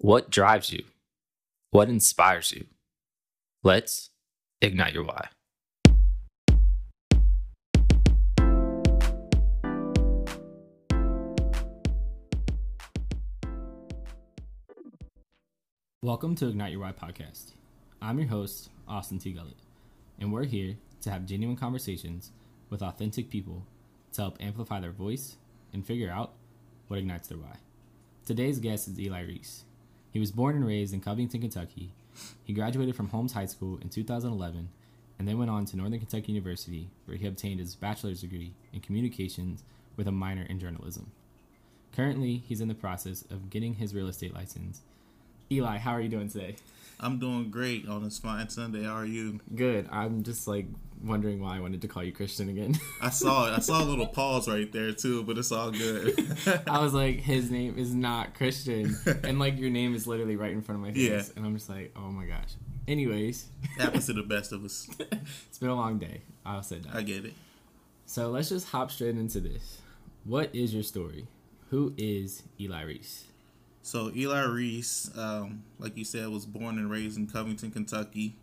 What drives you? What inspires you? Let's ignite your why. Welcome to Ignite Your Why podcast. I'm your host, Austin T. Gullett, and we're here to have genuine conversations with authentic people to help amplify their voice and figure out what ignites their why. Today's guest is Eli Reese. He was born and raised in Covington, Kentucky. He graduated from Holmes High School in 2011 and then went on to Northern Kentucky University, where he obtained his bachelor's degree in communications with a minor in journalism. Currently, he's in the process of getting his real estate license. Eli, how are you doing today? I'm doing great on this fine Sunday. How are you? Good. I'm just like wondering why I wanted to call you Christian again. I saw it. I saw a little pause right there too, but it's all good. I was like, his name is not Christian, and like your name is literally right in front of my face, Yeah. and I'm just like, oh my gosh. Anyways, Happens to the best of us. it's been a long day. I'll say that. I get it. So let's just hop straight into this. What is your story? Who is Eli Reese? So Eli Reese, um, like you said, was born and raised in Covington, Kentucky.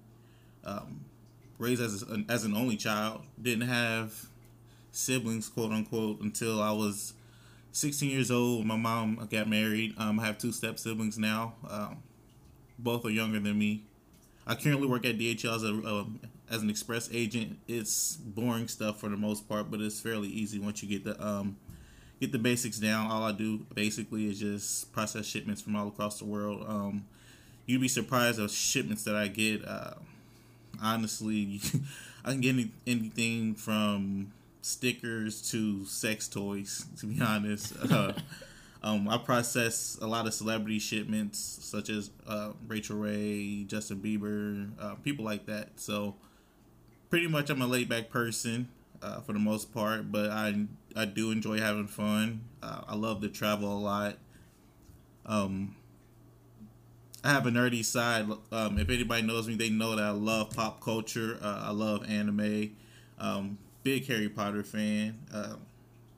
Um, raised as an, as an only child. Didn't have siblings, quote unquote, until I was 16 years old. My mom got married. Um, I have two step siblings now. Um, both are younger than me. I currently work at DHL as a um, as an express agent. It's boring stuff for the most part, but it's fairly easy once you get the um, get the basics down. All I do basically is just process shipments from all across the world. Um, you'd be surprised of shipments that I get. Uh, honestly, I can get any, anything from stickers to sex toys. To be honest, uh, um, I process a lot of celebrity shipments, such as uh, Rachael Ray, Justin Bieber, uh, people like that. So, pretty much, I'm a laid back person uh, for the most part, but I I do enjoy having fun. Uh, I love to travel a lot. Um, I have a nerdy side. Um, if anybody knows me, they know that I love pop culture. Uh, I love anime. Um, big Harry Potter fan. Um,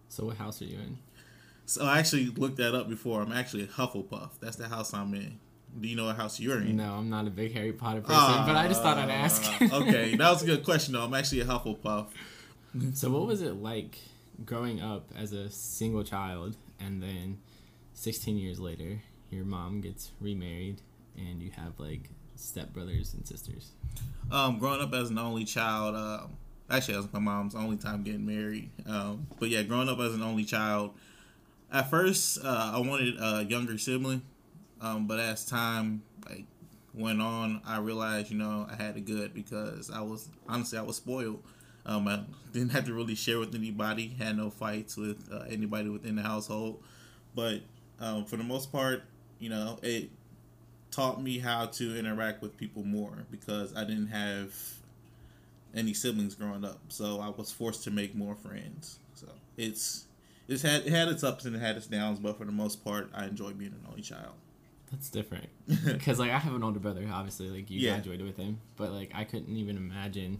So what house are you in? so I actually looked that up before. I'm actually a Hufflepuff. That's the house I'm in. Do you know what house you're in? No, I'm not a big Harry Potter person, but I just thought I'd ask. Uh, okay, that was a good question though. I'm actually a Hufflepuff. so what was it like growing up as a single child and then 16 years later your mom gets remarried and you have like stepbrothers and sisters? Um, growing up as an only child, um, actually, that was my mom's only time getting married. Um, but yeah, growing up as an only child, at first uh, I wanted a younger sibling, um, but as time like went on, I realized you know I had it good because I was honestly I was spoiled. Um, I didn't have to really share with anybody, had no fights with uh, anybody within the household, but um, for the most part, you know it taught me how to interact with people more because I didn't have any siblings growing up, so I was forced to make more friends. So it's it's had it had its ups and it had its downs, but for the most part, I enjoy being an only child. That's different. Because like I have an older brother, obviously, like you Yeah. graduated with him, but like I couldn't even imagine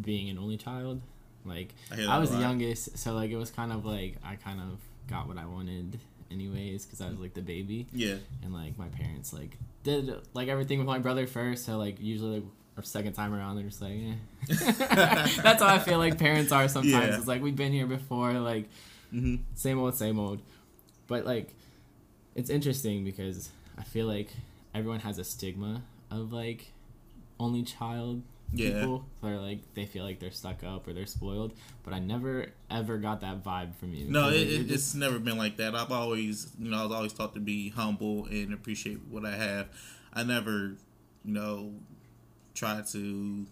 being an only child. Like I I was the youngest, so like it was kind of like I kind of got what I wanted anyways because I was like the baby. Yeah, and like my parents like did like everything with my brother first so like usually like, our second time around they're just like eh. that's how i feel like parents are sometimes Yeah. it's like we've been here before like hmm same old same old but like it's interesting because i feel like everyone has a stigma of like only child Yeah. people they're like they feel like they're stuck up or they're spoiled but i never ever got that vibe from you no, it, it, just- it's never been like that. I've always, you know, I was always taught to be humble and appreciate what I have. I never, you know, try to, you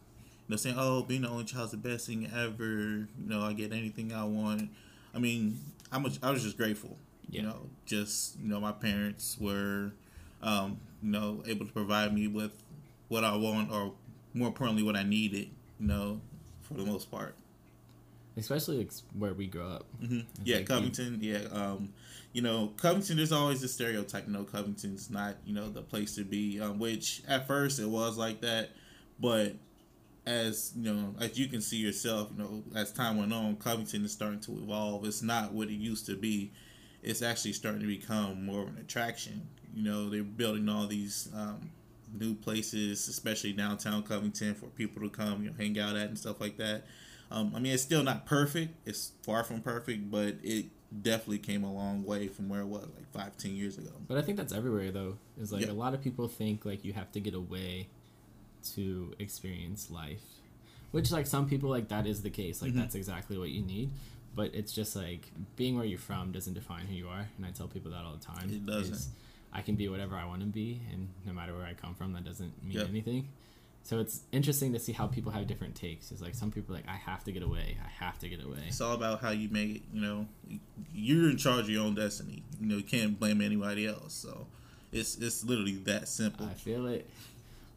know, saying, "Oh, being the only child's the best thing ever." You know, I get anything I want. I mean, I'm a, I was just grateful. Yeah. You know, just you know, my parents were, um, you know, able to provide me with what I want, or more importantly, what I needed. You know, for the most part. especially like, where we grew up hmm Yeah, like Covington. Yeah, um, you know, Covington. There's always this stereotype. You know, Covington's not you know the place to be. Um, which at first it was like that, but as you know, as you can see yourself, you know, as time went on, Covington is starting to evolve. It's not what it used to be. It's actually starting to become more of an attraction. You know, they're building all these um, new places, especially downtown Covington, for people to come, you know, hang out at and stuff like that. Um, I mean, it's still not perfect. It's far from perfect, but it definitely came a long way from where it was like five, ten years ago. But I think that's everywhere though. Is like Yeah. a lot of people think like you have to get away to experience life, which like some people like that is the case. Like Mhm. that's exactly what you need. But it's just like being where you're from doesn't define who you are, and I tell people that all the time. It doesn't. is I can be whatever I want to be, and no matter where I come from, that doesn't mean Yep. anything. So it's interesting to see how people have different takes. It's like some people are like I have to get away. I have to get away. It's all about how you make it. You know, you're in charge of your own destiny. You know, you can't blame anybody else. So it's it's literally that simple. I feel it.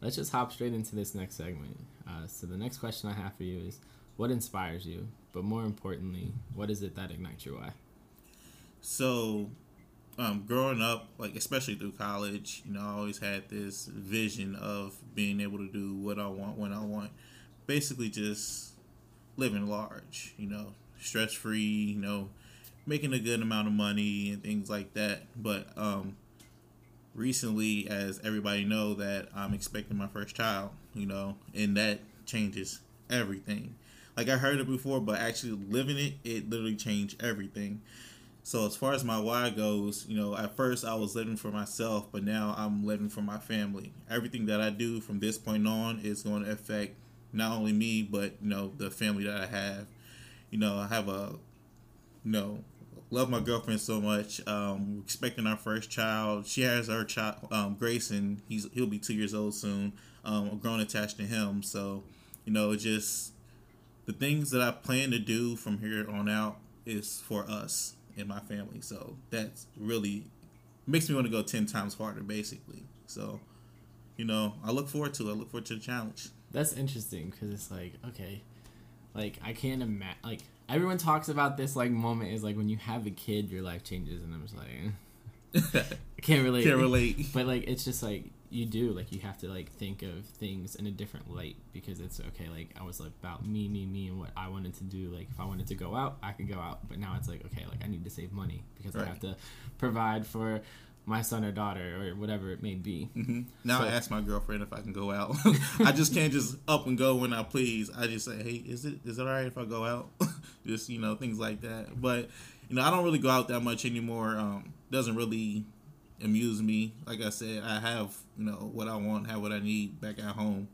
Let's just hop straight into this next segment. Uh, so the next question I have for you is, what inspires you? But more importantly, what is it that ignites your why? So, um, growing up, like especially through college, you know, I always had this vision of being able to do what I want when I want. Basically, just living large, you know, stress free, you know, making a good amount of money and things like that. But um, recently, as everybody know, that I'm expecting my first child, you know, and that changes everything. Like I heard it before, but actually living it, it literally changed everything. So as far as my why goes, you know, at first I was living for myself, but now I'm living for my family. Everything that I do from this point on is going to affect not only me, but you know, the family that I have. You know, I have a, you know, love my girlfriend so much. Um, expecting our first child. She has her child, um, Grayson. He's he'll be two years old soon. Um, grown attached to him, so you know, just the things that I plan to do from here on out is for us and my family. So that's really makes me want to go ten times harder, basically. So, you know, I look forward to it. I look forward to the challenge. That's interesting because it's like okay, like I can't imagine. Like everyone talks about this like moment is like when you have a kid, your life changes, and I'm just like, eh. I can't relate. Can't relate. But like it's just like you do like you have to like think of things in a different light because it's okay like I was like about me me me and what I wanted to do like if I wanted to go out I could go out but now it's like okay like I need to save money because I have to provide for my son or daughter or whatever it may be hmm Now So- I ask my girlfriend if I can go out. I just can't just up and go when I please. I just say, "Hey, is it is it all right if I go out?" just you know things like that. But you know, I don't really go out that much anymore. Um, doesn't really amuse me. Like I said, I have you know what I want, have what I need back at home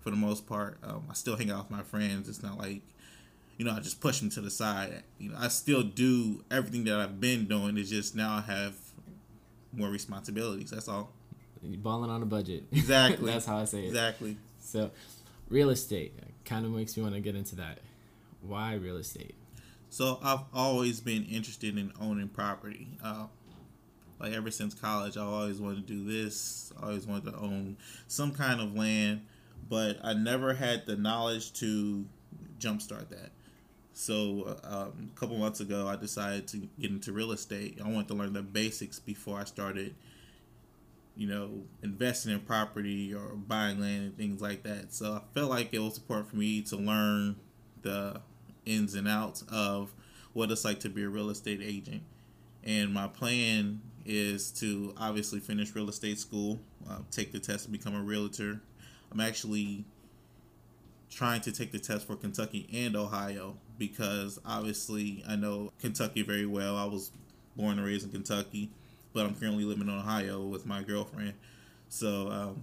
for the most part. Um, I still hang out with my friends. It's not like you know I just push them to the side. You know, I still do everything that I've been doing. It's just now I have more responsibilities. That's all. You're balling on a budget Exactly. that's how I say it Exactly. so real estate kind of makes me want to get into that why real estate So I've always been interested in owning property. Uh, like ever since college, I always wanted to do this. I always wanted to own some kind of land, but I never had the knowledge to jumpstart that. So um, a couple months ago, I decided to get into real estate. I wanted to learn the basics before I started, you know, investing in property or buying land and things like that. So I felt like it was important for me to learn the ins and outs of what it's like to be a real estate agent. And my plan is to obviously finish real estate school, uh, take the test to become a realtor. I'm actually trying to take the test for Kentucky and Ohio because obviously I know Kentucky very well. I was born and raised in Kentucky, but I'm currently living in Ohio with my girlfriend. So um,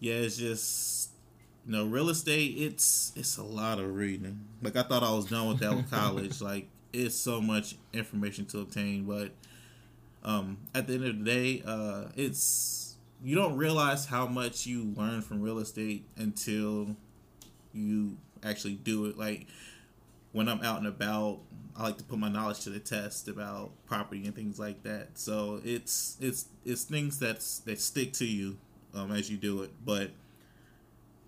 yeah, it's just you know, real estate. It's it's a lot of reading. Like I thought I was done with that with college. Like it's so much information to obtain, but um, at the end of the day, uh, it's you don't realize how much you learn from real estate until you actually do it. Like when I'm out and about, I like to put my knowledge to the test about property and things like that. So it's it's it's things that's that stick to you um, as you do it. But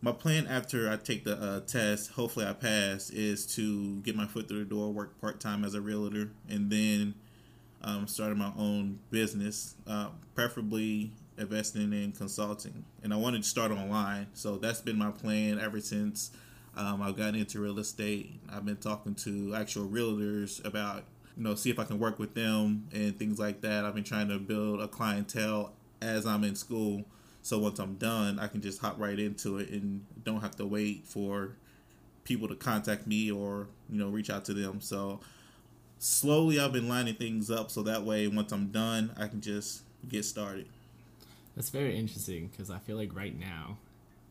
my plan after I take the uh, test, hopefully I pass, is to get my foot through the door, work part time as a realtor, and then um, starting my own business, uh, preferably investing in consulting. And I wanted to start online, so that's been my plan ever since um, I've gotten into real estate. I've been talking to actual realtors about, you know, see if I can work with them and things like that. I've been trying to build a clientele as I'm in school. So once I'm done, I can just hop right into it and don't have to wait for people to contact me or you know reach out to them. So slowly, I've been lining things up so that way once I'm done, I can just get started. That's very interesting because I feel like right now,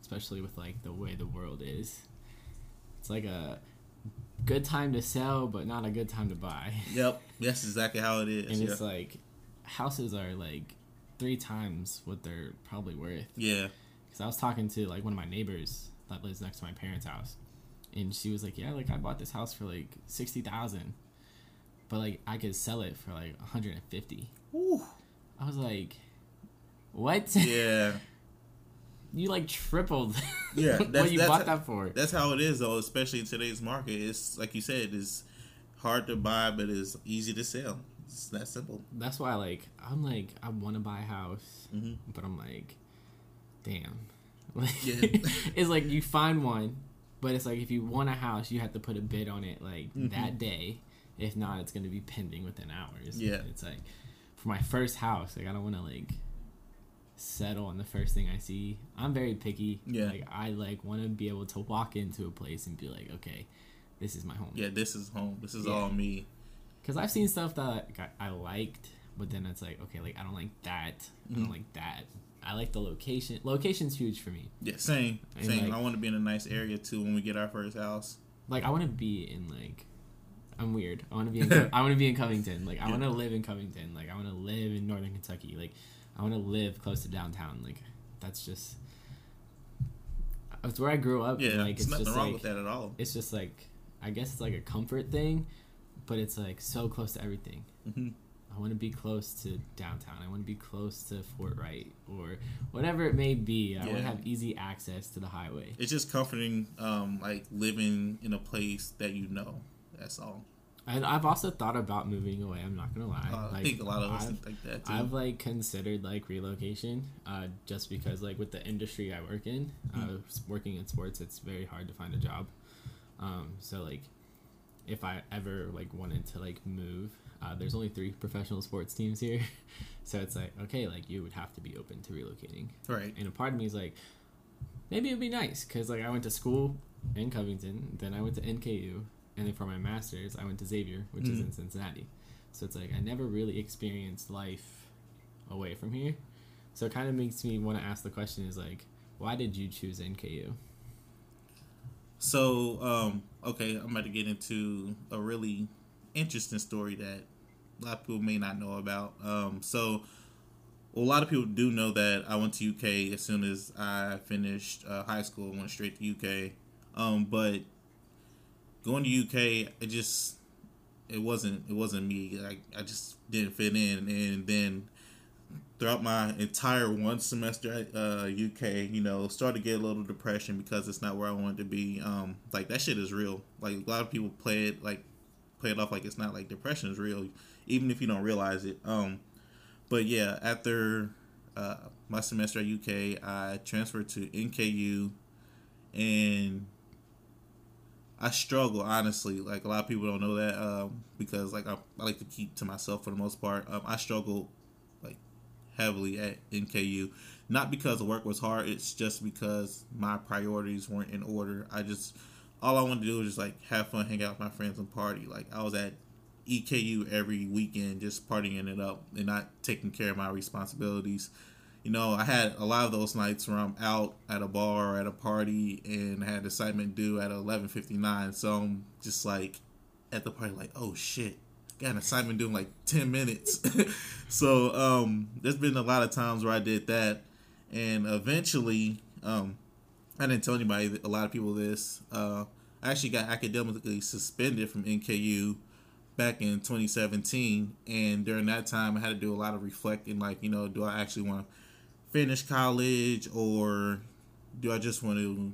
especially with like the way the world is, it's like a good time to sell, but not a good time to buy. Yep, that's exactly how it is. and yeah. it's like houses are like three times what they're probably worth. yeah, Because I was talking to like one of my neighbors that lives next to my parents' house, and she was like, "Yeah, like I bought this house for like sixty thousand, but like I could sell it for like one hundred and fifty. Whew. I was like, "What? yeah. you like tripled Yeah, what you that's- bought that for?" That's how it is, though. Especially in today's market, it's like you said, it's hard to buy, but it's easy to sell. It's that simple. That's why like I'm like I want to buy a house, hmm but I'm like, damn. Like, Yeah. it's like you find one, but it's like if you want a house, you have to put a bid on it like Mhm. that day. If not, it's gonna be pending within hours. Yeah. It's like for my first house, like I don't want to like settle on the first thing I see. I'm very picky. Yeah. Like I like want to be able to walk into a place and be like, okay, this is my home. Yeah, this is home. This is Yeah. all me. Because I've seen stuff that like, I I liked, but then it's like, okay, like I don't like that. I Mhm. don't like that. I like the location. Location's huge for me. Yeah, same, And, same. like- I want to be in a nice area too when we get our first house. Like I want to be in like, I'm weird. I want to be in. I want to be in Covington. Like I Yeah. want to live in Covington. Like I want to live in Northern Kentucky. Like I want to live close to downtown. Like that's just. It's where I grew up. Yeah, and, like there's it's nothing just wrong like with that at all. it's just like I guess it's like a comfort thing, but it's like so close to everything. hmm I want to be close to downtown. I want to be close to Fort Wright or whatever it may be. I want to have easy access to the highway. It's just comforting, um, like living in a place that you know. That's all. And I've also thought about moving away. I'm not gonna lie. Uh, I think a lot of us I've, think like that too. I've like considered like relocation, uh, just because like with the industry I work in, uh, Mm. s- working in sports, it's very hard to find a job. Um, so like, if I ever like wanted to like move, uh, there's only three professional sports teams here, so it's like okay, like you would have to be open to relocating. right. And a part of me is like, maybe it'd be nice because like I went to school in Covington, then I went to NKU, and then for my master's I went to Xavier, which is Mhm. in Cincinnati. So it's like I never really experienced life away from here. So it kind of makes me want to ask the question: Is like, why did you choose NKU? So, um, okay, I'm about to get into a really interesting story that a lot of people may not know about. Um, so, well, a lot of people do know that I went to UK as soon as I finished uh, high school. Went straight to UK, um, but going to UK, it just it wasn't it wasn't me. I, I just didn't fit in, and then throughout my entire one semester at uh, UK, you know, started to get a little depression because it's not where I wanted to be. Um, like that shit is real. Like a lot of people play it like play it off like it's not. Like depression is real, even if you don't realize it. Um, but yeah, after uh, my semester at UK, I transferred to NKU, and I struggle honestly. Like a lot of people don't know that um, because like I, I like to keep to myself for the most part. Um, I struggle like heavily at NKU, not because the work was hard. It's just because my priorities weren't in order. I just all I wanted to do was just like have fun, hang out with my friends, and party. Like I was at EKU every weekend, just partying it up and not taking care of my responsibilities. You know, I had a lot of those nights where I'm out at a bar or at a party and I had assignment due at eleven fifty nine. So I'm just like at the party, like, oh shit, got an assignment due in like ten minutes. so um, there's been a lot of times where I did that, and eventually, um, I didn't tell anybody. A lot of people this. Uh, I actually got academically suspended from NKU back in 2017 and during that time i had to do a lot of reflecting like you know do i actually want to finish college or do i just want to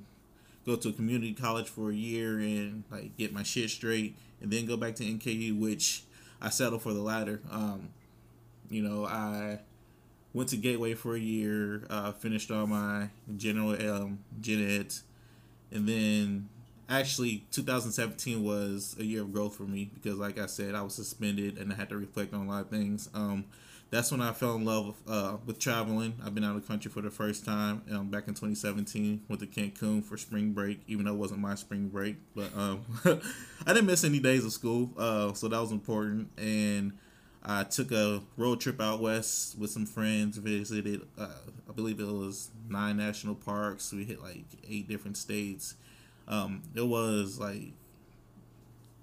go to a community college for a year and like get my shit straight and then go back to nku which i settled for the latter. Um, you know i went to gateway for a year uh, finished all my general um, gen ed and then actually 2017 was a year of growth for me because like i said i was suspended and i had to reflect on a lot of things. Um, that's when I fell in love with, uh, with traveling. I've been out of the country for the first time um, back in 2017. Went to Cancun for spring break, even though it wasn't my spring break. But um, I didn't miss any days of school, uh, so that was important. And I took a road trip out west with some friends. Visited, uh, I believe it was nine national parks. We hit like eight different states. Um, it was like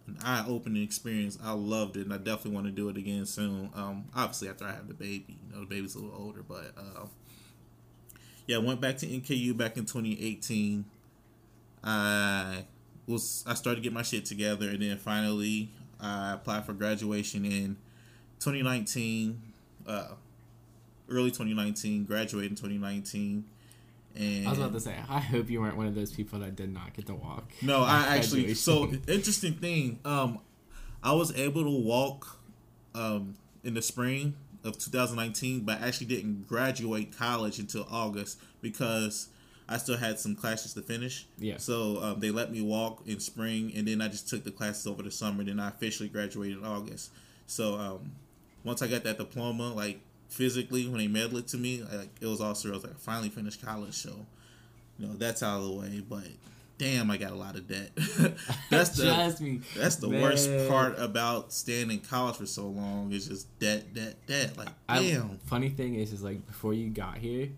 an eye opening experience. I loved it, and I definitely want to do it again soon. Um, obviously after I have the baby, you know, the baby's a little older, but uh, yeah, I went back to NKU back in 2018. I was I started to get my shit together, and then finally I applied for graduation in 2019, uh, early 2019, graduated in 2019. And I was about to say, I hope you weren't one of those people that did not get to walk. No, I actually. So interesting thing. Um, I was able to walk, um, in the spring of 2019, but I actually didn't graduate college until August because I still had some classes to finish. Yeah. So um, they let me walk in spring, and then I just took the classes over the summer. Then I officially graduated in August. So um, once I got that diploma, like physically, when they mailed it to me, like it was all surreal. I was like, I finally finished college. So you know that's out of the way. But damn, I got a lot of debt. that's the that's the Man. worst part about staying in college for so long is just debt, debt, debt. Like I, damn. funny thing is, is like before you got here,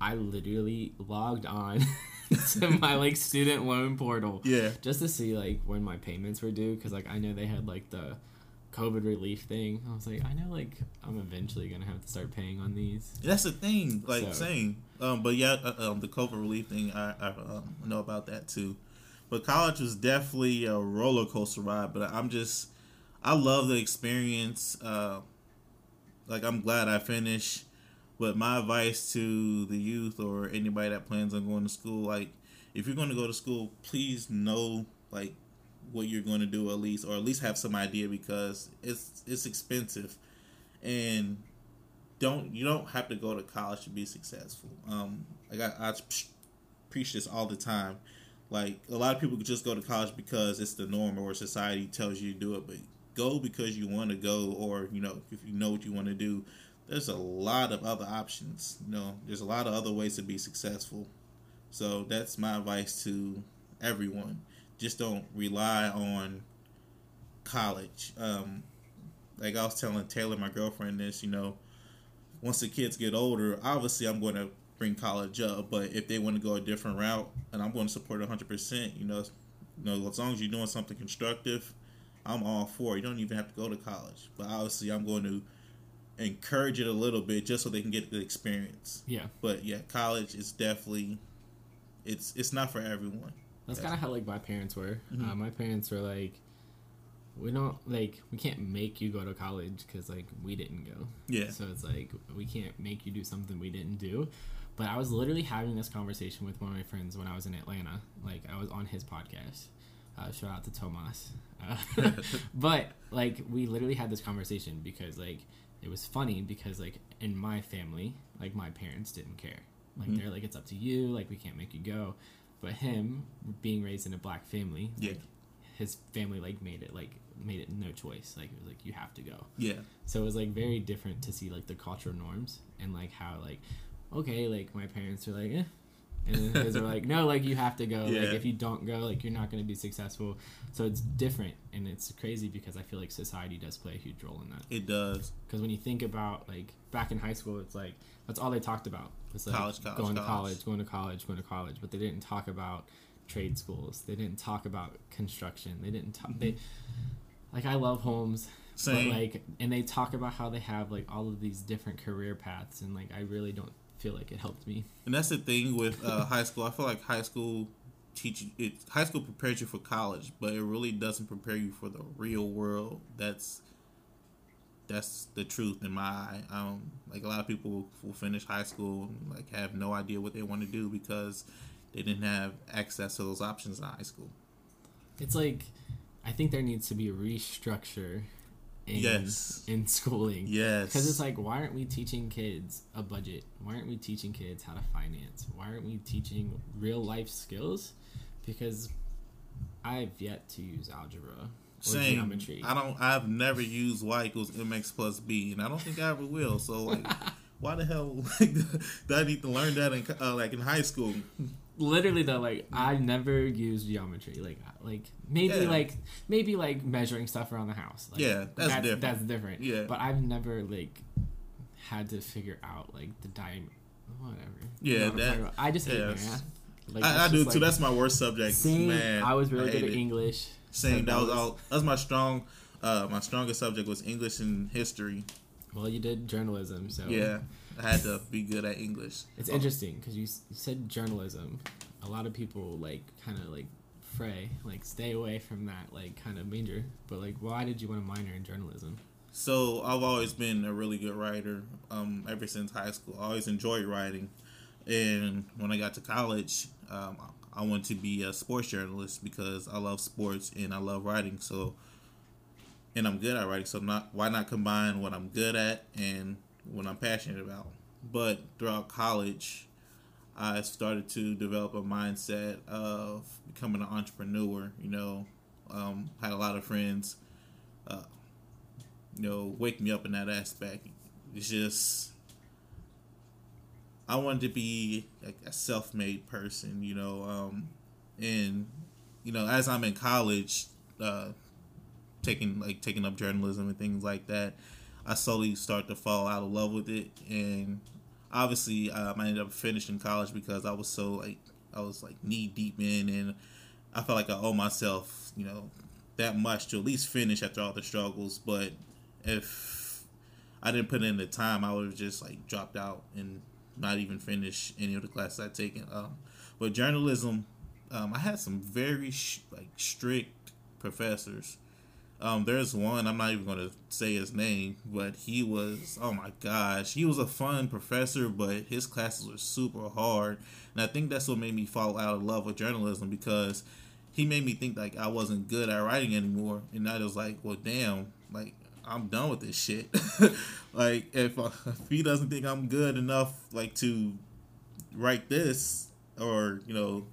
I literally logged on to my like student loan portal Yeah. just to see like when my payments were due because like I know they had like the COVID relief thing. I was like, I know like I'm eventually gonna have to start paying on these. That's the thing, like So- saying. Um, but yeah, uh, um, the COVID relief thing, I, I um, know about that too. But college was definitely a roller coaster ride. But I'm just, I love the experience. Uh, like I'm glad I finished. But my advice to the youth or anybody that plans on going to school, like if you're going to go to school, please know like what you're going to do at least, or at least have some idea because it's it's expensive, and don't you don't have to go to college to be successful. Um, like I, I preach this all the time. Like a lot of people just go to college because it's the norm or society tells you to do it, but go because you want to go, or you know if you know what you want to do. There's a lot of other options. You know, there's a lot of other ways to be successful. So that's my advice to everyone. Just don't rely on college. Um, like I was telling Taylor, my girlfriend, this. You know, once the kids get older, obviously I'm going to bring college up. But if they want to go a different route, and I'm going to support 100. percent You know, you know, as long as you're doing something constructive, I'm all for. it. You don't even have to go to college. But obviously, I'm going to encourage it a little bit just so they can get the experience. Yeah, But yeah, college is definitely it's it's not for everyone. That's Yes. kind of how like my parents were. Mhm. Uh, my parents were like, we don't like we can't make you go to college because like we didn't go. Yeah. So it's like we can't make you do something we didn't do. But I was literally having this conversation with one of my friends when I was in Atlanta. Like I was on his podcast. Uh, shout out to Tomas. Uh, but like we literally had this conversation because like it was funny because like in my family, like my parents didn't care. Like Mhm. they're like it's up to you. Like we can't make you go. But him being raised in a black family, Yeah. like, his family like made it like made it no choice. Like it was like you have to go. Yeah. So it was like very different to see like the cultural norms and like how like okay, like my parents are like eh. And are like, no, like you have to go. Like if you don't go, like you're not gonna be successful. So it's different and it's crazy because I feel like society does play a huge role in that. It does. Because when you think about like back in high school, it's like that's all they talked about. It's like College, college, going to college. college, going to college, going to college. But they didn't talk about trade schools. They didn't talk about construction. They didn't talk. They like I love Holmes, Same. but like, and they talk about how they have like all of these different career paths, and like I really don't feel like it helped me. And that's the thing with uh, high school. I feel like high school teach it. High school prepares you for college, but it really doesn't prepare you for the real world. That's that's the truth in my eye. Um, like a lot of people will, finish high school and like have no idea what they want to do because they didn't have access to those options in high school. It's like I think there needs to be a restructure in Yes. in schooling. Yes, Because it's like, why aren't we teaching kids a budget? Why aren't we teaching kids how to finance? Why aren't we teaching real life skills? Because I've yet to use algebra. Same. Geometry. I don't. I've never used y equals mx plus b, and I don't think I ever will. So like, why the hell like, do I need to learn that in uh, like in high school? Literally though, like I've never used geometry. Like like maybe yeah. like maybe like measuring stuff around the house. Like, yeah, that's, that's different. That's different. Yeah, but I've never like had to figure out like the diameter. Whatever. Yeah, that, I just hate yes. math. Like, I, I do too. that's my worst subject. Same, man, I was really I good at it. English. Same. That was all. That was my strong. Uh, my strongest subject was English and history. Well, you did journalism, so yeah, I had to be good at English. It's oh. interesting because you, you said journalism. A lot of people like kind of like fray, like stay away from that like kind of major. But like, why did you want to minor in journalism? So I've always been a really good writer. Um, ever since high school, I always enjoyed writing. And when I got to college, um, I wanted to be a sports journalist because I love sports and I love writing. So, and I'm good at writing. So, not why not combine what I'm good at and what I'm passionate about? But throughout college, I started to develop a mindset of becoming an entrepreneur. You know, um, had a lot of friends, uh, you know, wake me up in that aspect. It's just I wanted to be like a self-made person, you know, um, and you know, as I'm in college, uh, taking like taking up journalism and things like that, I slowly start to fall out of love with it, and obviously, um, I ended up finishing college because I was so like I was like knee deep in, and I felt like I owe myself, you know, that much to at least finish after all the struggles. But if I didn't put in the time, I would have just like dropped out and not even finish any of the classes I'd taken. Um, but journalism, um, I had some very sh- like strict professors. Um, there's one I'm not even going to say his name, but he was oh my gosh, he was a fun professor, but his classes were super hard, and I think that's what made me fall out of love with journalism because he made me think like I wasn't good at writing anymore, and I was like, well, damn, like I'm done with this shit. like if, uh, if he doesn't think I'm good enough, like to write this or you know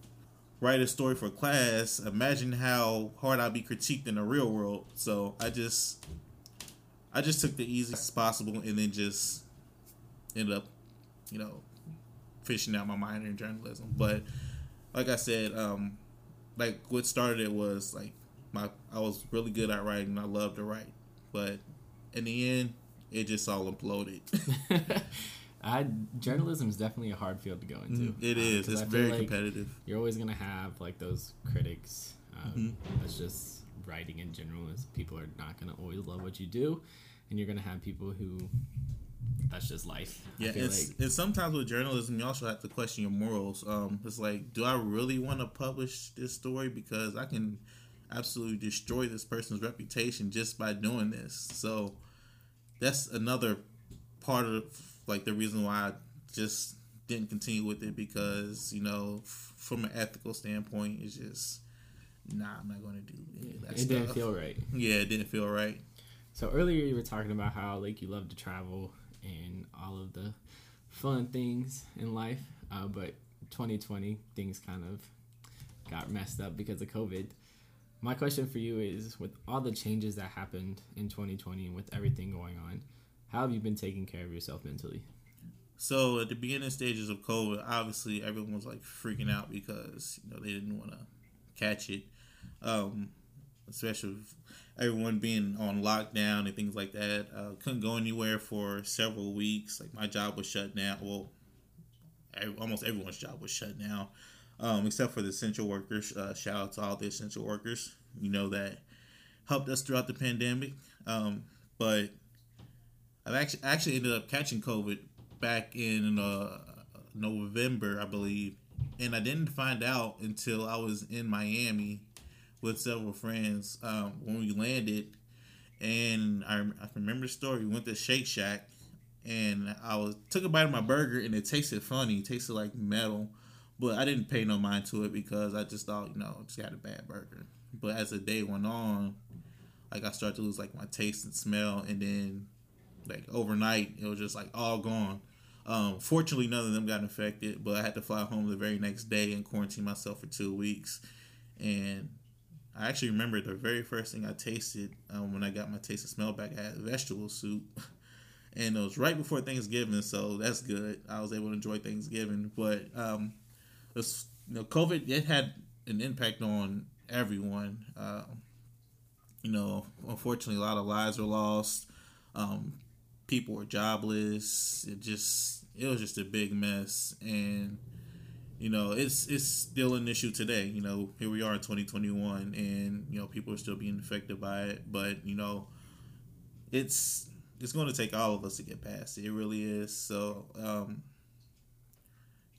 write a story for class, imagine how hard I'd be critiqued in the real world. So I just I just took the easiest possible and then just ended up, you know, fishing out my minor in journalism. But like I said, um, like what started it was like my I was really good at writing. I loved to write. But in the end, it just all imploded. I journalism is definitely a hard field to go into. It um, is. It's very like competitive. You're always gonna have like those critics. Um, mm-hmm. That's just writing in general. Is people are not gonna always love what you do, and you're gonna have people who. That's just life. Yeah, it's, like. and sometimes with journalism, you also have to question your morals. Um, it's like, do I really want to publish this story because I can absolutely destroy this person's reputation just by doing this. So that's another part of like the reason why I just didn't continue with it because you know f- from an ethical standpoint it's just nah I'm not going to do that. It stuff. didn't feel right. Yeah, it didn't feel right. So earlier you were talking about how like you love to travel and all of the fun things in life, uh, but 2020 things kind of got messed up because of COVID my question for you is with all the changes that happened in 2020 and with everything going on how have you been taking care of yourself mentally so at the beginning stages of covid obviously everyone was like freaking out because you know they didn't want to catch it um, especially everyone being on lockdown and things like that uh, couldn't go anywhere for several weeks like my job was shut down well almost everyone's job was shut down um, except for the essential workers. Uh, shout out to all the essential workers, you know, that helped us throughout the pandemic. Um, but I've actually actually ended up catching COVID back in uh, November, I believe, and I didn't find out until I was in Miami with several friends um, when we landed. And I, I remember the story. We went to Shake Shack, and I was took a bite of my burger, and it tasted funny. It tasted like metal. But I didn't pay no mind to it because I just thought, you know, I just got a bad burger. But as the day went on, like I started to lose like my taste and smell, and then like overnight it was just like all gone. Um, fortunately, none of them got infected, but I had to fly home the very next day and quarantine myself for two weeks. And I actually remember the very first thing I tasted um, when I got my taste and smell back. I had vegetable soup, and it was right before Thanksgiving, so that's good. I was able to enjoy Thanksgiving, but um, this, you know, COVID it had an impact on everyone. Uh, you know, unfortunately, a lot of lives were lost. Um, people were jobless. It just it was just a big mess, and you know it's it's still an issue today. You know, here we are in 2021, and you know people are still being affected by it. But you know, it's it's going to take all of us to get past it. It really is. So, um,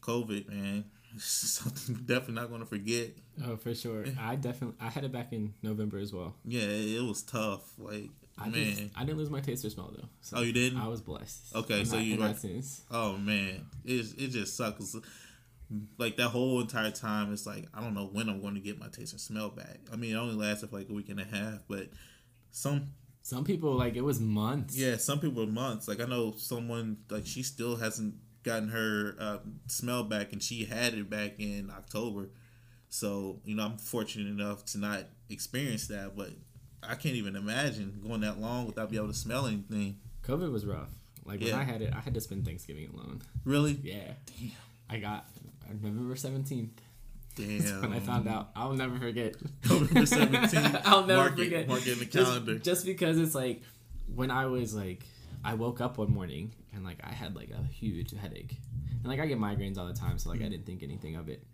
COVID, man, something definitely not going to forget. Oh, for sure. I definitely I had it back in November as well. Yeah, it, was tough. Like I man, didn't, I didn't lose my taste or smell though. So oh, you didn't? I was blessed. Okay, I'm so you like, oh man, it it just sucks. Like that whole entire time, it's like I don't know when I'm going to get my taste or smell back. I mean, it only lasted for like a week and a half, but some some people like it was months. Yeah, some people months. Like I know someone like she still hasn't gotten her uh, smell back, and she had it back in October. So you know, I'm fortunate enough to not experience that, but I can't even imagine going that long without being able to smell anything. COVID was rough. Like yeah. when I had it, I had to spend Thanksgiving alone. Really? Yeah. Damn. I got November seventeenth. Damn. when I found out, I'll never forget. November seventeenth. I'll never mark forget. It, mark it in the calendar. Just, just because it's like when I was like I woke up one morning and like I had like a huge headache. And like I get migraines all the time, so like mm. I didn't think anything of it.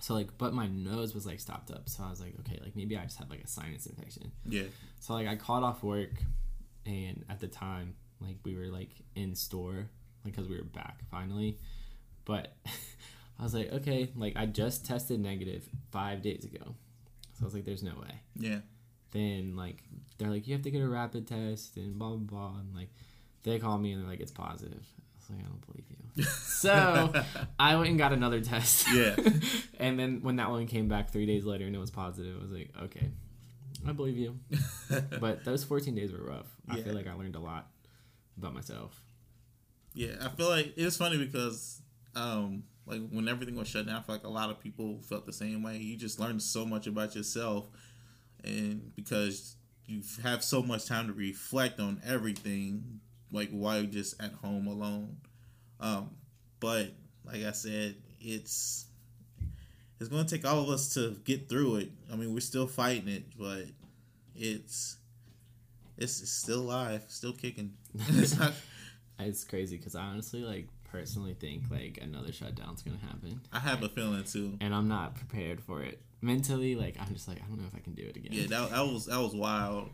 So like but my nose was like stopped up. So I was like, okay, like maybe I just had like a sinus infection. Yeah. So like I called off work and at the time like we were like in store like cuz we were back finally. But I was like, okay, like I just tested negative 5 days ago. So I was like there's no way. Yeah then like they're like you have to get a rapid test and blah blah blah and like they call me and they're like it's positive. I was like I don't believe you. so I went and got another test. Yeah. and then when that one came back three days later and it was positive, I was like okay, I believe you. but those 14 days were rough. Yeah. I feel like I learned a lot about myself. Yeah, I feel like it's funny because um like when everything was shut down, I feel like a lot of people felt the same way. You just learned so much about yourself and because you have so much time to reflect on everything, like you're just at home alone. Um, but like I said, it's it's going to take all of us to get through it. I mean, we're still fighting it, but it's it's, it's still alive, still kicking. it's not. It's crazy because I honestly like personally think like another shutdown's gonna happen. I have a feeling too, and I'm not prepared for it mentally. Like I'm just like I don't know if I can do it again. Yeah, that, that was that was wild.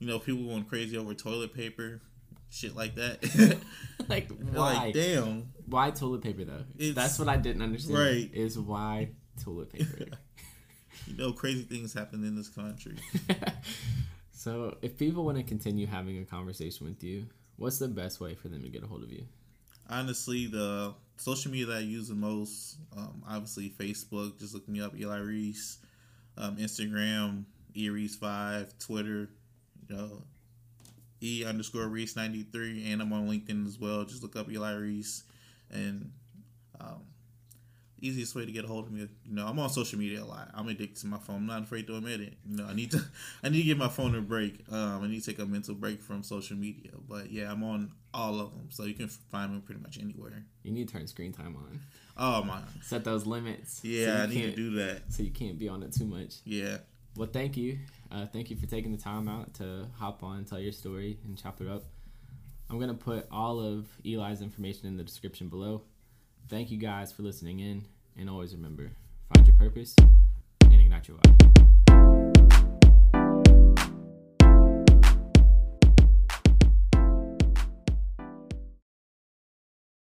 You know, people going crazy over toilet paper, shit like that. like why? Like, damn. Why toilet paper though? It's, That's what I didn't understand. Right. Is why toilet paper. you know, crazy things happen in this country. so, if people want to continue having a conversation with you, what's the best way for them to get a hold of you? honestly, the social media that I use the most, um, obviously Facebook. Just look me up, Eli Reese. Um, Instagram, E Reese five. Twitter, you know, E underscore Reese ninety three, and I'm on LinkedIn as well. Just look up Eli Reese, and um, easiest way to get a hold of me. You know, I'm on social media a lot. I'm addicted to my phone. I'm not afraid to admit it. You know, I need to, I need to give my phone a break. Um, I need to take a mental break from social media. But yeah, I'm on all of them, so you can find me pretty much anywhere. You need to turn screen time on. Oh my! Set those limits. Yeah, so I need to do that. So you can't be on it too much. Yeah. Well, thank you. Uh, thank you for taking the time out to hop on, and tell your story, and chop it up. I'm gonna put all of Eli's information in the description below. Thank you guys for listening in, and always remember find your purpose and ignite your life.